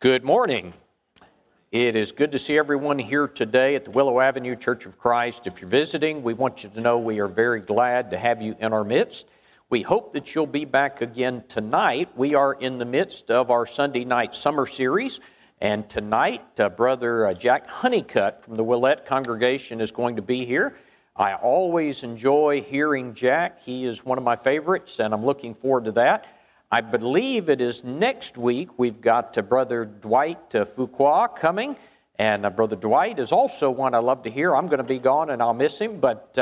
Good morning. It is good to see everyone here today at the Willow Avenue Church of Christ. If you're visiting, we want you to know we are very glad to have you in our midst. We hope that you'll be back again tonight. We are in the midst of our Sunday night summer series, and tonight, uh, Brother uh, Jack Honeycutt from the Willette congregation is going to be here. I always enjoy hearing Jack. He is one of my favorites, and I'm looking forward to that. I believe it is next week. We've got uh, Brother Dwight uh, Fuqua coming, and uh, Brother Dwight is also one I love to hear. I'm going to be gone and I'll miss him, but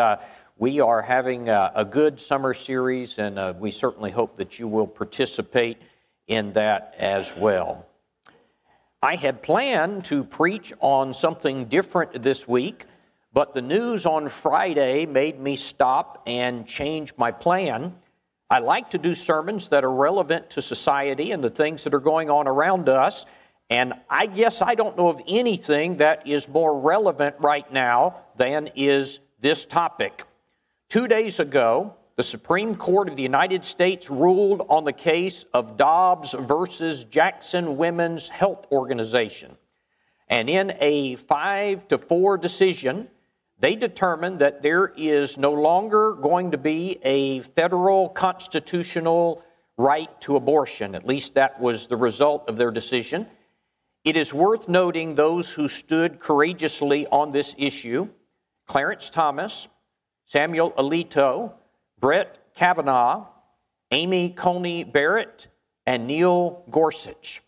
we are having a, a, good summer series, and uh, we certainly hope that you will participate in that as well. I had planned to preach on something different this week, but the news on Friday made me stop and change my plan. I like to do sermons that are relevant to society and the things that are going on around us. And I guess I don't know of anything that is more relevant right now than is this topic. Two days ago, the Supreme Court of the United States ruled on the case of Dobbs versus Jackson Women's Health Organization. And in a five to four decision, they determined that there is no longer going to be a federal constitutional right to abortion. At least that was the result of their decision. It is worth noting those who stood courageously on this issue Clarence Thomas, Samuel Alito, Brett Kavanaugh, Amy Coney Barrett, and Neil Gorsuch.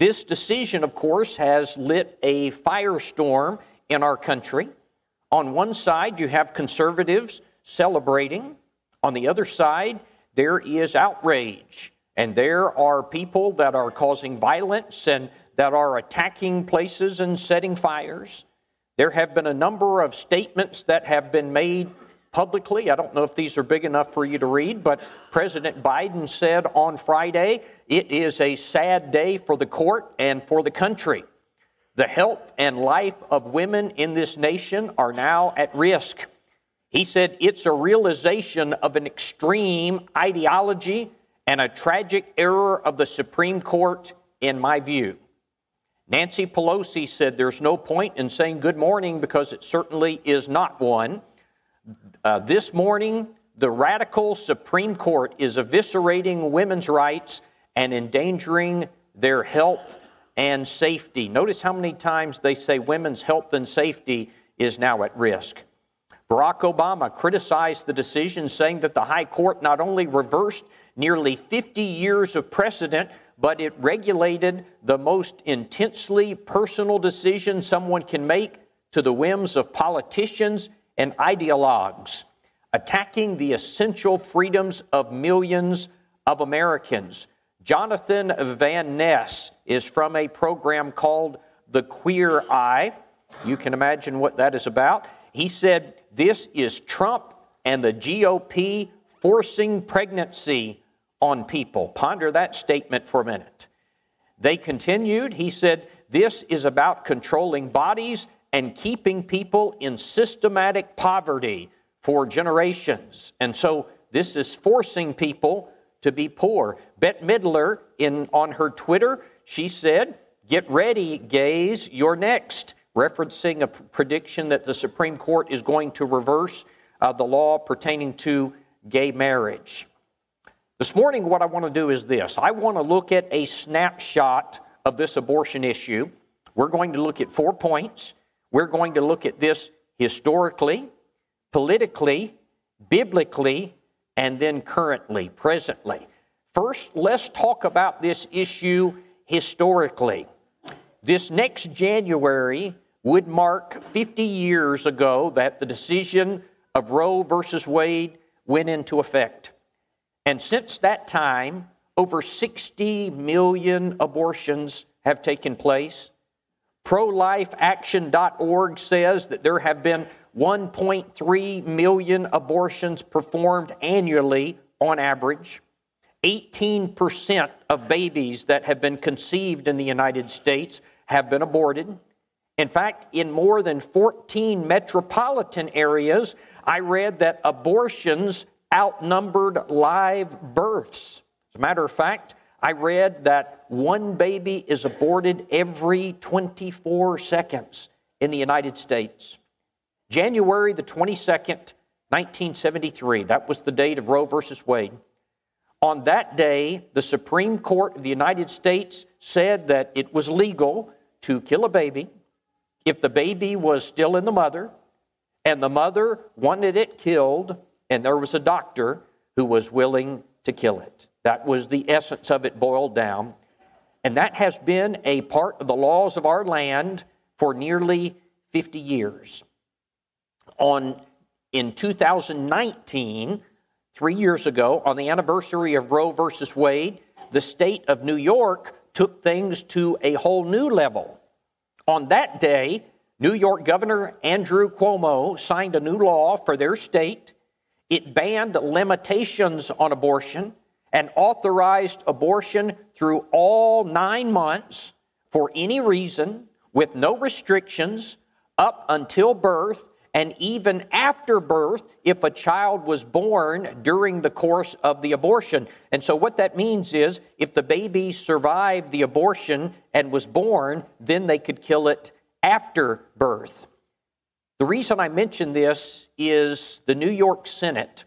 This decision, of course, has lit a firestorm in our country. On one side, you have conservatives celebrating. On the other side, there is outrage. And there are people that are causing violence and that are attacking places and setting fires. There have been a number of statements that have been made publicly. I don't know if these are big enough for you to read, but President Biden said on Friday it is a sad day for the court and for the country. The health and life of women in this nation are now at risk. He said it's a realization of an extreme ideology and a tragic error of the Supreme Court, in my view. Nancy Pelosi said there's no point in saying good morning because it certainly is not one. Uh, this morning, the radical Supreme Court is eviscerating women's rights and endangering their health and safety. Notice how many times they say women's health and safety is now at risk. Barack Obama criticized the decision, saying that the High Court not only reversed nearly 50 years of precedent, but it regulated the most intensely personal decision someone can make to the whims of politicians and ideologues, attacking the essential freedoms of millions of Americans. Jonathan Van Ness is from a program called The Queer Eye. You can imagine what that is about. He said, This is Trump and the GOP forcing pregnancy on people. Ponder that statement for a minute. They continued, he said, This is about controlling bodies and keeping people in systematic poverty for generations. And so this is forcing people to be poor. Bette Midler, in, on her Twitter, she said, Get ready, gays, you're next, referencing a prediction that the Supreme Court is going to reverse uh, the law pertaining to gay marriage. This morning, what I want to do is this I want to look at a snapshot of this abortion issue. We're going to look at four points. We're going to look at this historically, politically, biblically, and then currently, presently. First, let's talk about this issue historically. This next January would mark 50 years ago that the decision of Roe versus Wade went into effect. And since that time, over 60 million abortions have taken place. ProLifeAction.org says that there have been 1.3 million abortions performed annually on average. 18% of babies that have been conceived in the United States have been aborted. In fact, in more than 14 metropolitan areas, I read that abortions outnumbered live births. As a matter of fact, I read that one baby is aborted every 24 seconds in the United States. January the 22nd, 1973, that was the date of Roe versus Wade. On that day, the Supreme Court of the United States said that it was legal to kill a baby if the baby was still in the mother and the mother wanted it killed and there was a doctor who was willing to kill it. That was the essence of it boiled down. And that has been a part of the laws of our land for nearly 50 years. On in 2019, three years ago, on the anniversary of Roe versus Wade, the state of New York took things to a whole new level. On that day, New York Governor Andrew Cuomo signed a new law for their state. It banned limitations on abortion and authorized abortion through all nine months for any reason with no restrictions up until birth and even after birth if a child was born during the course of the abortion. And so, what that means is if the baby survived the abortion and was born, then they could kill it after birth. The reason I mention this is the New York Senate,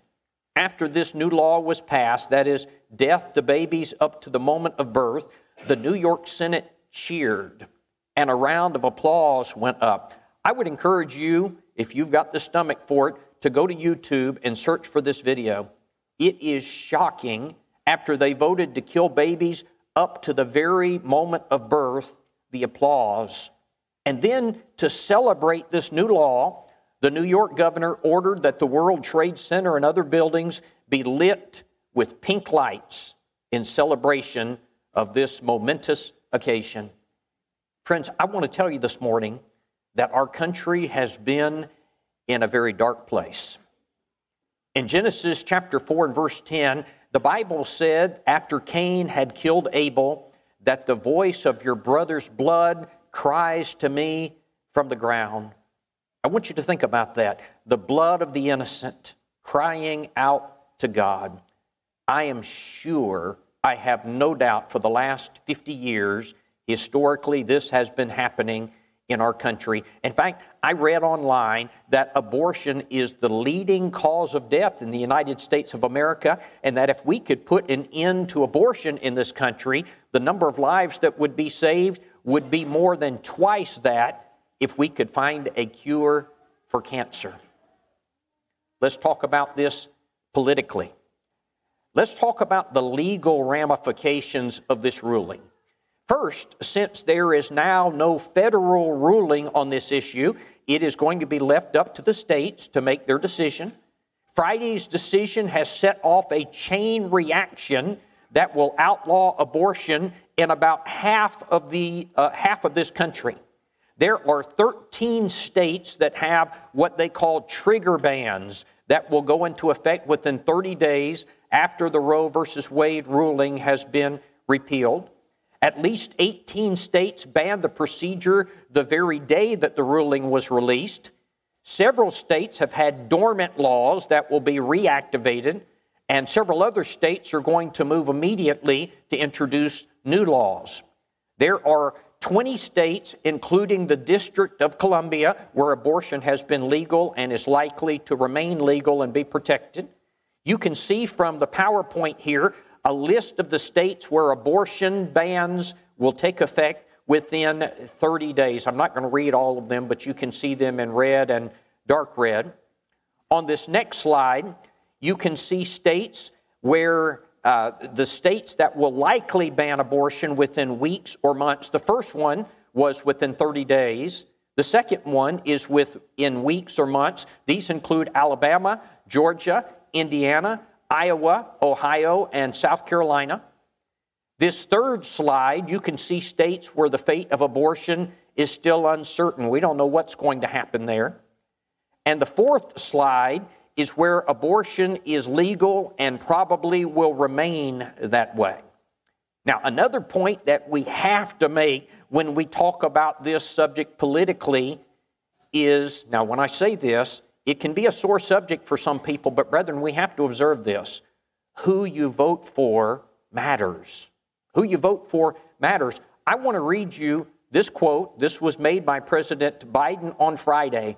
after this new law was passed, that is, death to babies up to the moment of birth, the New York Senate cheered and a round of applause went up. I would encourage you, if you've got the stomach for it, to go to YouTube and search for this video. It is shocking after they voted to kill babies up to the very moment of birth, the applause. And then to celebrate this new law, the New York governor ordered that the World Trade Center and other buildings be lit with pink lights in celebration of this momentous occasion. Friends, I want to tell you this morning that our country has been in a very dark place. In Genesis chapter 4 and verse 10, the Bible said, after Cain had killed Abel, that the voice of your brother's blood cries to me from the ground. I want you to think about that. The blood of the innocent crying out to God. I am sure, I have no doubt, for the last 50 years, historically, this has been happening in our country. In fact, I read online that abortion is the leading cause of death in the United States of America, and that if we could put an end to abortion in this country, the number of lives that would be saved would be more than twice that if we could find a cure for cancer. Let's talk about this politically. Let's talk about the legal ramifications of this ruling. First, since there is now no federal ruling on this issue, it is going to be left up to the states to make their decision. Friday's decision has set off a chain reaction that will outlaw abortion in about half of, the, uh, half of this country. There are 13 states that have what they call trigger bans that will go into effect within 30 days after the Roe versus Wade ruling has been repealed. At least 18 states banned the procedure the very day that the ruling was released. Several states have had dormant laws that will be reactivated, and several other states are going to move immediately to introduce new laws. There are 20 states, including the District of Columbia, where abortion has been legal and is likely to remain legal and be protected. You can see from the PowerPoint here a list of the states where abortion bans will take effect within 30 days. I'm not going to read all of them, but you can see them in red and dark red. On this next slide, you can see states where uh, the states that will likely ban abortion within weeks or months. The first one was within 30 days. The second one is within weeks or months. These include Alabama, Georgia, Indiana, Iowa, Ohio, and South Carolina. This third slide, you can see states where the fate of abortion is still uncertain. We don't know what's going to happen there. And the fourth slide is where abortion is legal and probably will remain that way. Now, another point that we have to make when we talk about this subject politically is now, when I say this, it can be a sore subject for some people, but brethren, we have to observe this. Who you vote for matters. Who you vote for matters. I want to read you this quote. This was made by President Biden on Friday.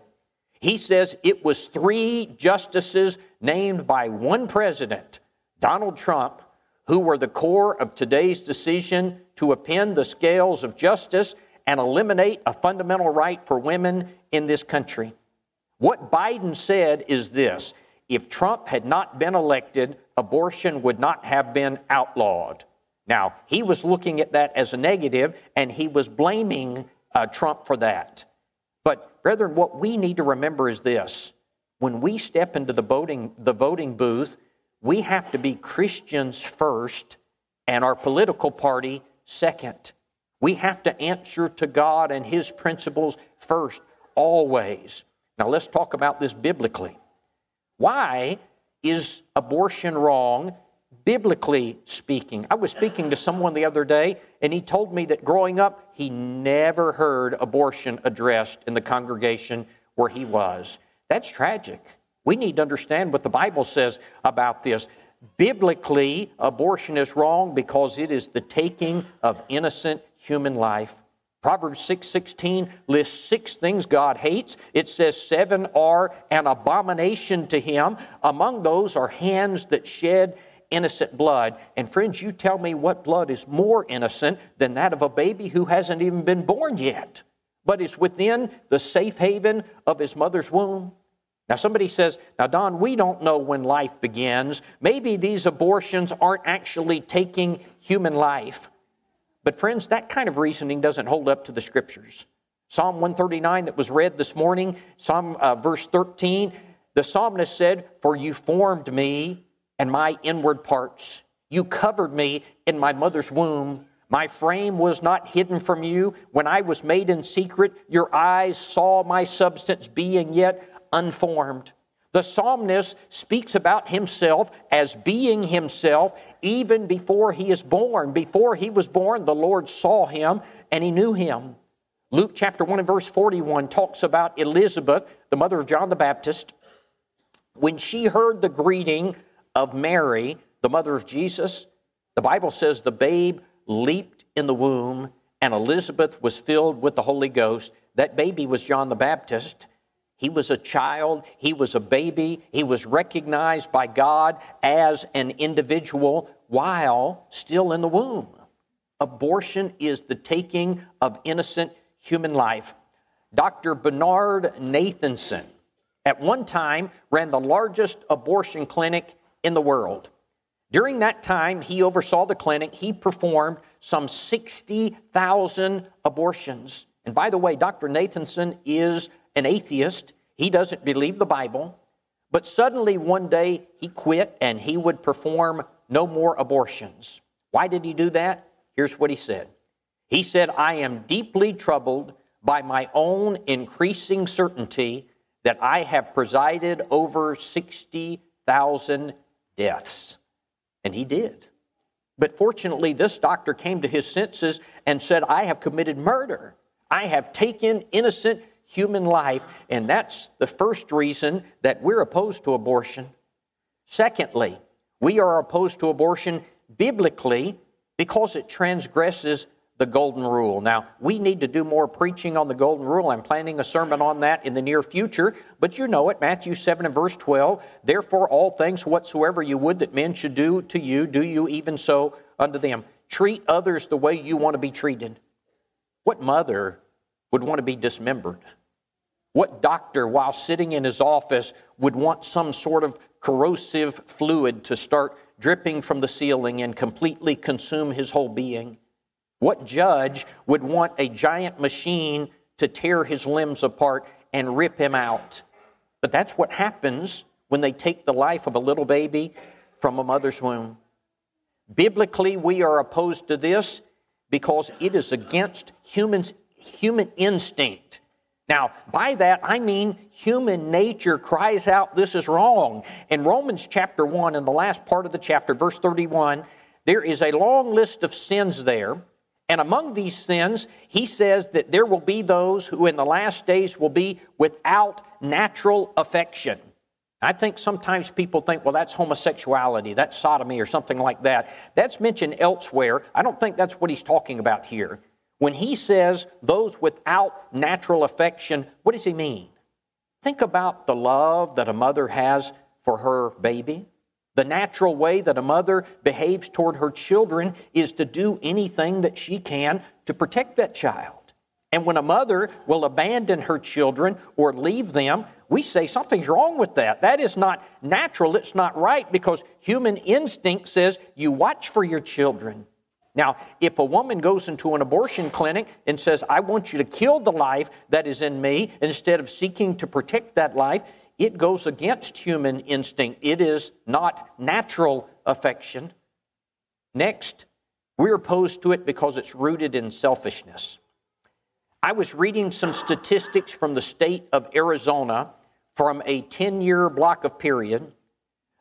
He says it was three justices named by one president, Donald Trump, who were the core of today's decision to append the scales of justice and eliminate a fundamental right for women in this country. What Biden said is this if Trump had not been elected, abortion would not have been outlawed. Now, he was looking at that as a negative, and he was blaming uh, Trump for that. Brethren, what we need to remember is this when we step into the voting, the voting booth, we have to be Christians first and our political party second. We have to answer to God and His principles first, always. Now, let's talk about this biblically. Why is abortion wrong, biblically speaking? I was speaking to someone the other day, and he told me that growing up, he never heard abortion addressed in the congregation where he was. That's tragic. We need to understand what the Bible says about this. Biblically, abortion is wrong because it is the taking of innocent human life. Proverbs 6:16 lists six things God hates. It says seven are an abomination to him. Among those are hands that shed innocent blood. And friends, you tell me what blood is more innocent than that of a baby who hasn't even been born yet, but is within the safe haven of his mother's womb. Now, somebody says, Now, Don, we don't know when life begins. Maybe these abortions aren't actually taking human life. But, friends, that kind of reasoning doesn't hold up to the scriptures. Psalm 139 that was read this morning, Psalm uh, verse 13, the psalmist said, For you formed me and my inward parts. You covered me in my mother's womb. My frame was not hidden from you. When I was made in secret, your eyes saw my substance being yet unformed. The psalmist speaks about himself as being himself even before he is born. Before he was born, the Lord saw him and he knew him. Luke chapter 1 and verse 41 talks about Elizabeth, the mother of John the Baptist. When she heard the greeting of Mary, the mother of Jesus, the Bible says the babe leaped in the womb and Elizabeth was filled with the Holy Ghost. That baby was John the Baptist. He was a child, he was a baby, he was recognized by God as an individual while still in the womb. Abortion is the taking of innocent human life. Dr. Bernard Nathanson at one time ran the largest abortion clinic in the world. During that time, he oversaw the clinic. He performed some 60,000 abortions. And by the way, Dr. Nathanson is an atheist. He doesn't believe the Bible. But suddenly one day he quit and he would perform no more abortions. Why did he do that? Here's what he said He said, I am deeply troubled by my own increasing certainty that I have presided over 60,000 deaths. And he did. But fortunately, this doctor came to his senses and said, I have committed murder. I have taken innocent human life, and that's the first reason that we're opposed to abortion. Secondly, we are opposed to abortion biblically because it transgresses the golden rule. Now, we need to do more preaching on the golden rule. I'm planning a sermon on that in the near future, but you know it Matthew 7 and verse 12. Therefore, all things whatsoever you would that men should do to you, do you even so unto them. Treat others the way you want to be treated. What mother would want to be dismembered? What doctor, while sitting in his office, would want some sort of corrosive fluid to start dripping from the ceiling and completely consume his whole being? What judge would want a giant machine to tear his limbs apart and rip him out? But that's what happens when they take the life of a little baby from a mother's womb. Biblically, we are opposed to this because it is against humans, human instinct. Now, by that, I mean human nature cries out, This is wrong. In Romans chapter 1, in the last part of the chapter, verse 31, there is a long list of sins there. And among these sins, he says that there will be those who in the last days will be without natural affection. I think sometimes people think, well, that's homosexuality, that's sodomy, or something like that. That's mentioned elsewhere. I don't think that's what he's talking about here. When he says those without natural affection, what does he mean? Think about the love that a mother has for her baby. The natural way that a mother behaves toward her children is to do anything that she can to protect that child. And when a mother will abandon her children or leave them, we say something's wrong with that. That is not natural, it's not right because human instinct says you watch for your children. Now, if a woman goes into an abortion clinic and says, I want you to kill the life that is in me instead of seeking to protect that life, it goes against human instinct. It is not natural affection. Next, we're opposed to it because it's rooted in selfishness. I was reading some statistics from the state of Arizona from a 10 year block of period.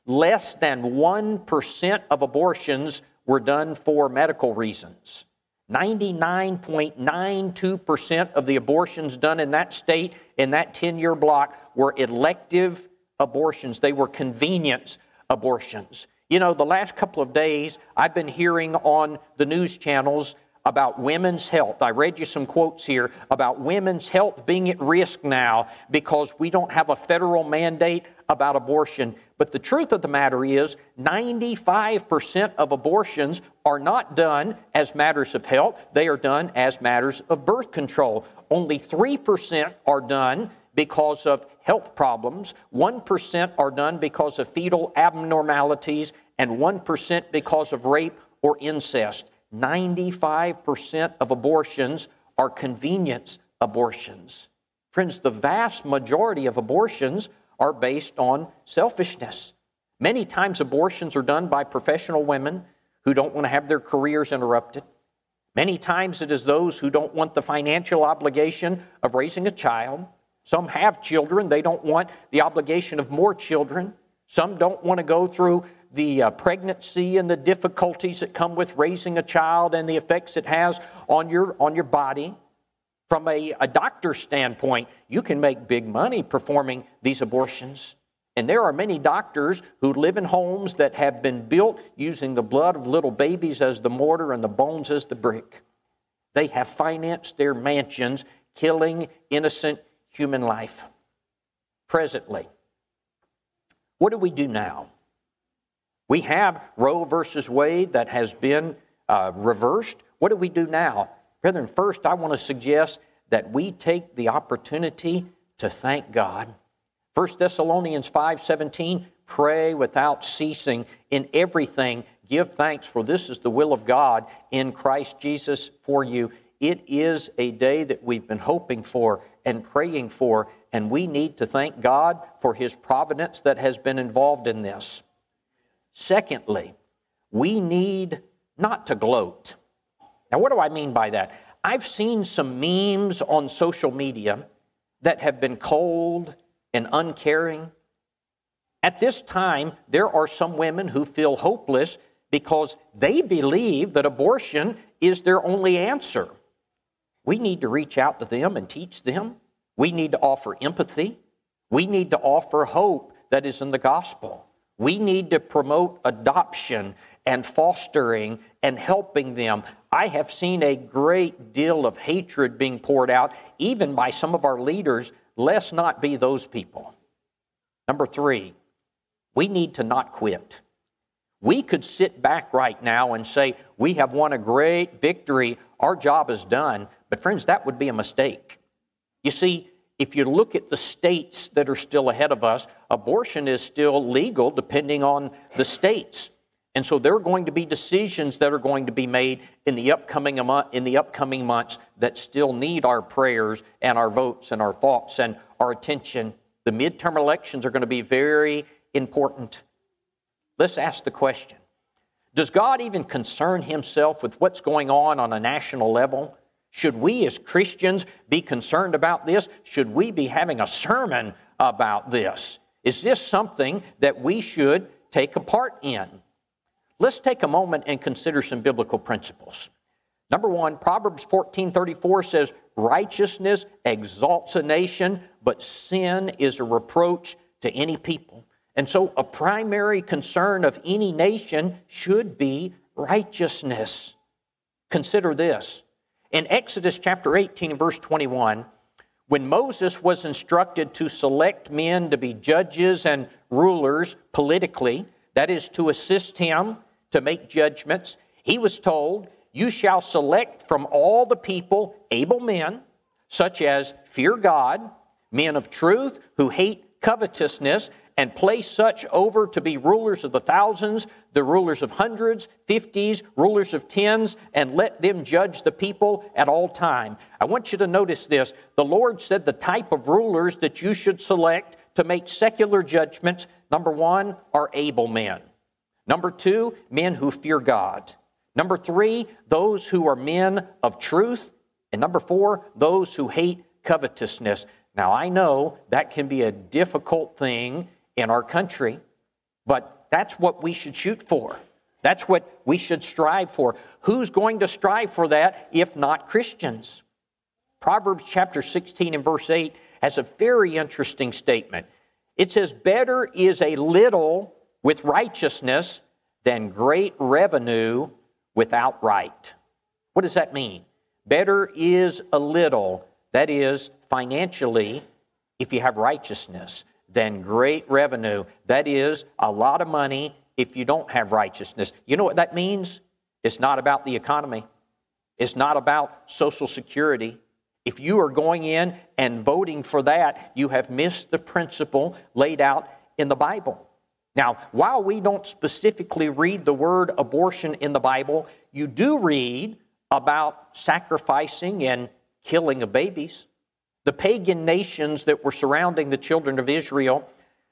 Less than 1% of abortions were done for medical reasons. 99.92% of the abortions done in that state in that 10 year block were elective abortions, they were convenience abortions. You know, the last couple of days, I've been hearing on the news channels about women's health. I read you some quotes here about women's health being at risk now because we don't have a federal mandate about abortion. But the truth of the matter is, 95% of abortions are not done as matters of health, they are done as matters of birth control. Only 3% are done because of health problems, 1% are done because of fetal abnormalities, and 1% because of rape or incest. 95% of abortions are convenience abortions. Friends, the vast majority of abortions are based on selfishness. Many times, abortions are done by professional women who don't want to have their careers interrupted. Many times, it is those who don't want the financial obligation of raising a child. Some have children, they don't want the obligation of more children. Some don't want to go through the uh, pregnancy and the difficulties that come with raising a child and the effects it has on your, on your body. From a, a doctor's standpoint, you can make big money performing these abortions. And there are many doctors who live in homes that have been built using the blood of little babies as the mortar and the bones as the brick. They have financed their mansions, killing innocent human life. Presently, what do we do now? We have Roe versus Wade that has been uh, reversed. What do we do now? Brethren, first I want to suggest that we take the opportunity to thank God. 1 Thessalonians 5:17 pray without ceasing in everything give thanks for this is the will of God in Christ Jesus for you. It is a day that we've been hoping for and praying for and we need to thank God for his providence that has been involved in this. Secondly, we need not to gloat. Now, what do I mean by that? I've seen some memes on social media that have been cold and uncaring. At this time, there are some women who feel hopeless because they believe that abortion is their only answer. We need to reach out to them and teach them. We need to offer empathy. We need to offer hope that is in the gospel. We need to promote adoption and fostering and helping them. I have seen a great deal of hatred being poured out, even by some of our leaders. Let's not be those people. Number three, we need to not quit. We could sit back right now and say, We have won a great victory, our job is done. But, friends, that would be a mistake. You see, if you look at the states that are still ahead of us, abortion is still legal depending on the states. And so there are going to be decisions that are going to be made in the upcoming in the upcoming months that still need our prayers and our votes and our thoughts and our attention. The midterm elections are going to be very important. Let's ask the question. Does God even concern himself with what's going on on a national level? Should we as Christians be concerned about this? Should we be having a sermon about this? Is this something that we should take a part in? Let's take a moment and consider some biblical principles. Number one, Proverbs 14 34 says, Righteousness exalts a nation, but sin is a reproach to any people. And so, a primary concern of any nation should be righteousness. Consider this. In Exodus chapter 18 and verse 21, when Moses was instructed to select men to be judges and rulers politically, that is, to assist him to make judgments, he was told, You shall select from all the people able men, such as fear God, men of truth who hate covetousness, and place such over to be rulers of the thousands, the rulers of hundreds, fifties, rulers of tens, and let them judge the people at all time. I want you to notice this. The Lord said the type of rulers that you should select to make secular judgments, number one, are able men. Number two, men who fear God. Number three, those who are men of truth. And number four, those who hate covetousness. Now, I know that can be a difficult thing in our country, but that's what we should shoot for. That's what we should strive for. Who's going to strive for that if not Christians? Proverbs chapter 16 and verse 8 has a very interesting statement. It says, Better is a little with righteousness than great revenue without right. What does that mean? Better is a little, that is, financially, if you have righteousness than great revenue. That is a lot of money if you don't have righteousness. You know what that means? It's not about the economy, it's not about Social Security. If you are going in and voting for that, you have missed the principle laid out in the Bible. Now, while we don't specifically read the word abortion in the Bible, you do read about sacrificing and killing of babies. The pagan nations that were surrounding the children of Israel,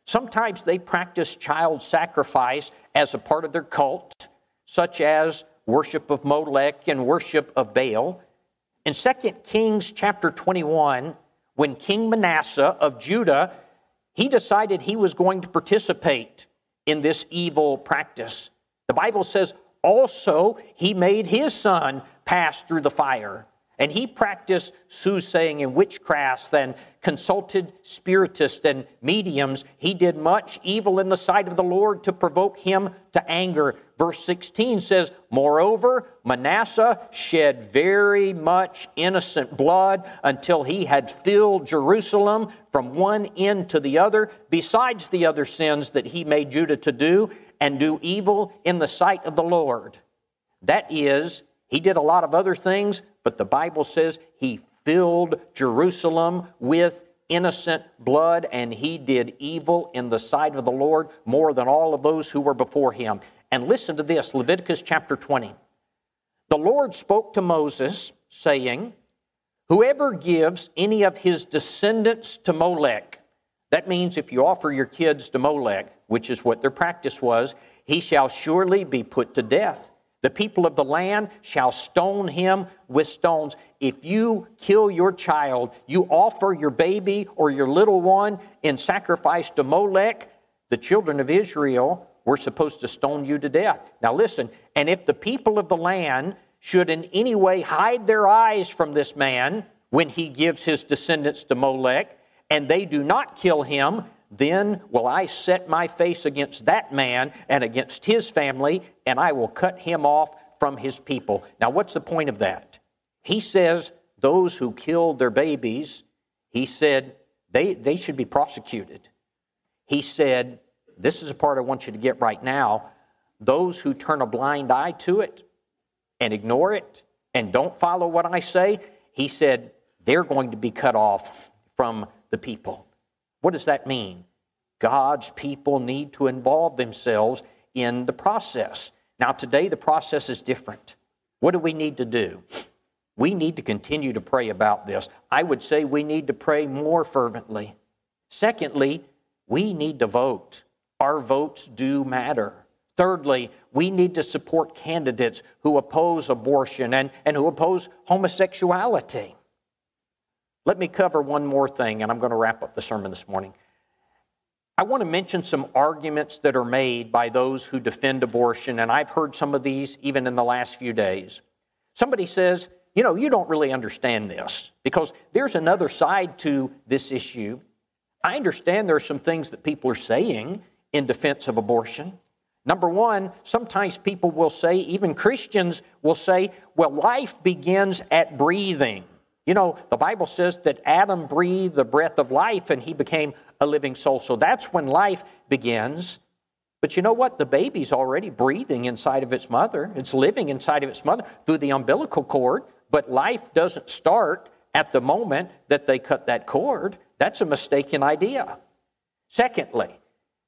sometimes they practiced child sacrifice as a part of their cult, such as worship of Molech and worship of Baal. In 2 Kings chapter 21, when King Manasseh of Judah, he decided he was going to participate in this evil practice. The Bible says also he made his son pass through the fire. And he practiced soothsaying and witchcraft and consulted spiritists and mediums. He did much evil in the sight of the Lord to provoke him to anger. Verse 16 says, Moreover, Manasseh shed very much innocent blood until he had filled Jerusalem from one end to the other, besides the other sins that he made Judah to do, and do evil in the sight of the Lord. That is, he did a lot of other things, but the Bible says he filled Jerusalem with innocent blood, and he did evil in the sight of the Lord more than all of those who were before him. And listen to this Leviticus chapter 20. The Lord spoke to Moses, saying, Whoever gives any of his descendants to Molech, that means if you offer your kids to Molech, which is what their practice was, he shall surely be put to death. The people of the land shall stone him with stones. If you kill your child, you offer your baby or your little one in sacrifice to Molech, the children of Israel were supposed to stone you to death. Now listen, and if the people of the land should in any way hide their eyes from this man when he gives his descendants to Molech, and they do not kill him, then will I set my face against that man and against his family, and I will cut him off from his people. Now, what's the point of that? He says those who killed their babies, he said they, they should be prosecuted. He said, This is a part I want you to get right now. Those who turn a blind eye to it and ignore it and don't follow what I say, he said, they're going to be cut off from the people. What does that mean? God's people need to involve themselves in the process. Now, today the process is different. What do we need to do? We need to continue to pray about this. I would say we need to pray more fervently. Secondly, we need to vote. Our votes do matter. Thirdly, we need to support candidates who oppose abortion and, and who oppose homosexuality. Let me cover one more thing, and I'm going to wrap up the sermon this morning. I want to mention some arguments that are made by those who defend abortion, and I've heard some of these even in the last few days. Somebody says, You know, you don't really understand this because there's another side to this issue. I understand there are some things that people are saying in defense of abortion. Number one, sometimes people will say, even Christians will say, well, life begins at breathing. You know, the Bible says that Adam breathed the breath of life and he became a living soul. So that's when life begins. But you know what? The baby's already breathing inside of its mother. It's living inside of its mother through the umbilical cord. But life doesn't start at the moment that they cut that cord. That's a mistaken idea. Secondly,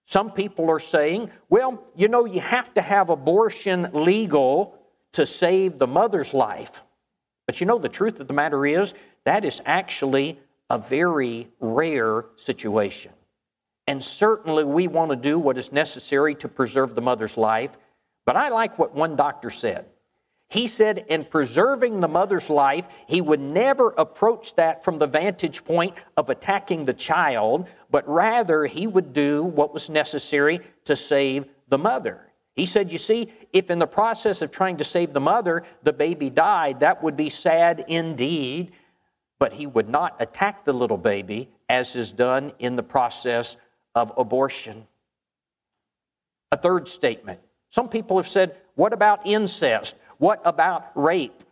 some people are saying, well, you know, you have to have abortion legal to save the mother's life. But you know, the truth of the matter is, that is actually a very rare situation. And certainly we want to do what is necessary to preserve the mother's life. But I like what one doctor said. He said, in preserving the mother's life, he would never approach that from the vantage point of attacking the child, but rather he would do what was necessary to save the mother. He said, You see, if in the process of trying to save the mother, the baby died, that would be sad indeed, but he would not attack the little baby as is done in the process of abortion. A third statement. Some people have said, What about incest? What about rape?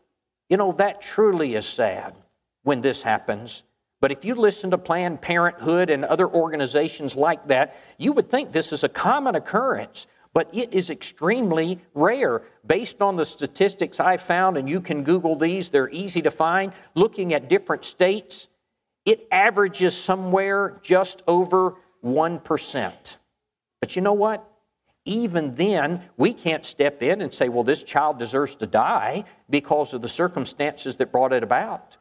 You know, that truly is sad when this happens. But if you listen to Planned Parenthood and other organizations like that, you would think this is a common occurrence, but it is extremely rare. Based on the statistics I found, and you can Google these, they're easy to find, looking at different states, it averages somewhere just over 1%. But you know what? even then, we can't step in and say, well, this child deserves to die because of the circumstances that brought it about.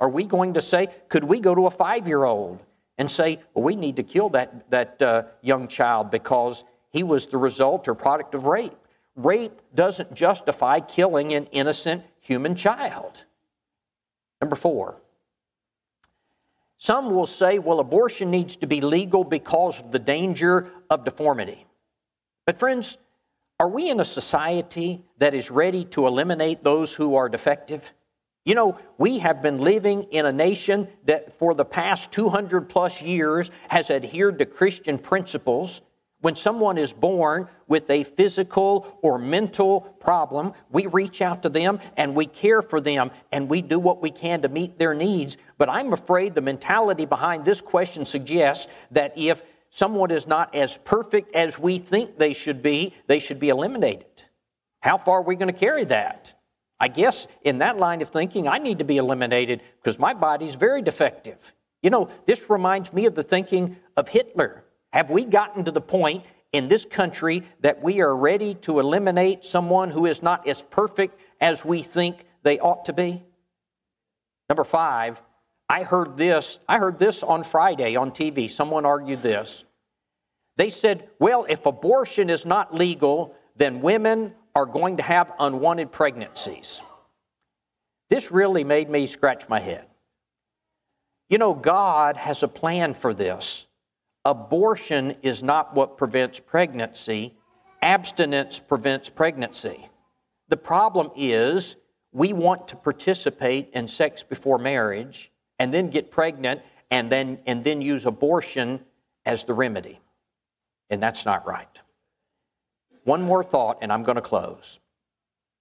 Are we going to say, could we go to a five year old and say, well, we need to kill that, that uh, young child because he was the result or product of rape? Rape doesn't justify killing an innocent human child. Number four, some will say, well, abortion needs to be legal because of the danger of deformity. But, friends, are we in a society that is ready to eliminate those who are defective? You know, we have been living in a nation that for the past 200 plus years has adhered to Christian principles. When someone is born with a physical or mental problem, we reach out to them and we care for them and we do what we can to meet their needs. But I'm afraid the mentality behind this question suggests that if someone is not as perfect as we think they should be, they should be eliminated. How far are we going to carry that? I guess in that line of thinking, I need to be eliminated because my body's very defective. You know, this reminds me of the thinking of Hitler. Have we gotten to the point in this country that we are ready to eliminate someone who is not as perfect as we think they ought to be? Number five, I heard this, I heard this on Friday on TV. Someone argued this. They said, well, if abortion is not legal, then women are going to have unwanted pregnancies. This really made me scratch my head. You know, God has a plan for this. Abortion is not what prevents pregnancy, abstinence prevents pregnancy. The problem is we want to participate in sex before marriage and then get pregnant and then, and then use abortion as the remedy. And that's not right. One more thought, and I'm going to close.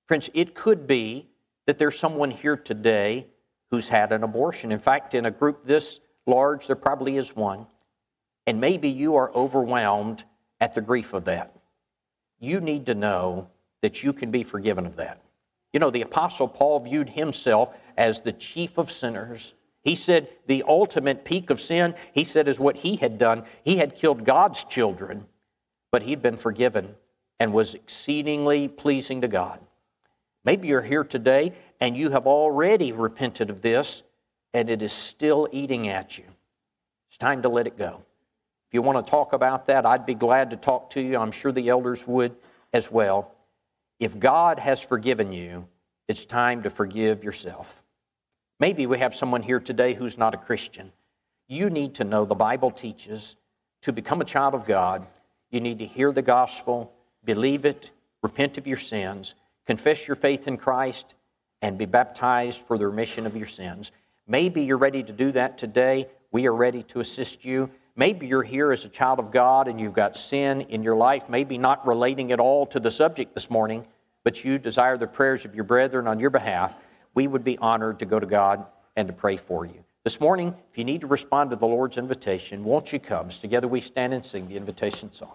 Friends, it could be that there's someone here today who's had an abortion. In fact, in a group this large, there probably is one. And maybe you are overwhelmed at the grief of that. You need to know that you can be forgiven of that. You know, the Apostle Paul viewed himself as the chief of sinners he said the ultimate peak of sin, he said, is what he had done. He had killed God's children, but he'd been forgiven and was exceedingly pleasing to God. Maybe you're here today and you have already repented of this and it is still eating at you. It's time to let it go. If you want to talk about that, I'd be glad to talk to you. I'm sure the elders would as well. If God has forgiven you, it's time to forgive yourself. Maybe we have someone here today who's not a Christian. You need to know the Bible teaches to become a child of God, you need to hear the gospel, believe it, repent of your sins, confess your faith in Christ, and be baptized for the remission of your sins. Maybe you're ready to do that today. We are ready to assist you. Maybe you're here as a child of God and you've got sin in your life, maybe not relating at all to the subject this morning, but you desire the prayers of your brethren on your behalf. We would be honored to go to God and to pray for you. This morning, if you need to respond to the Lord's invitation, won't you come? As together we stand and sing the invitation song.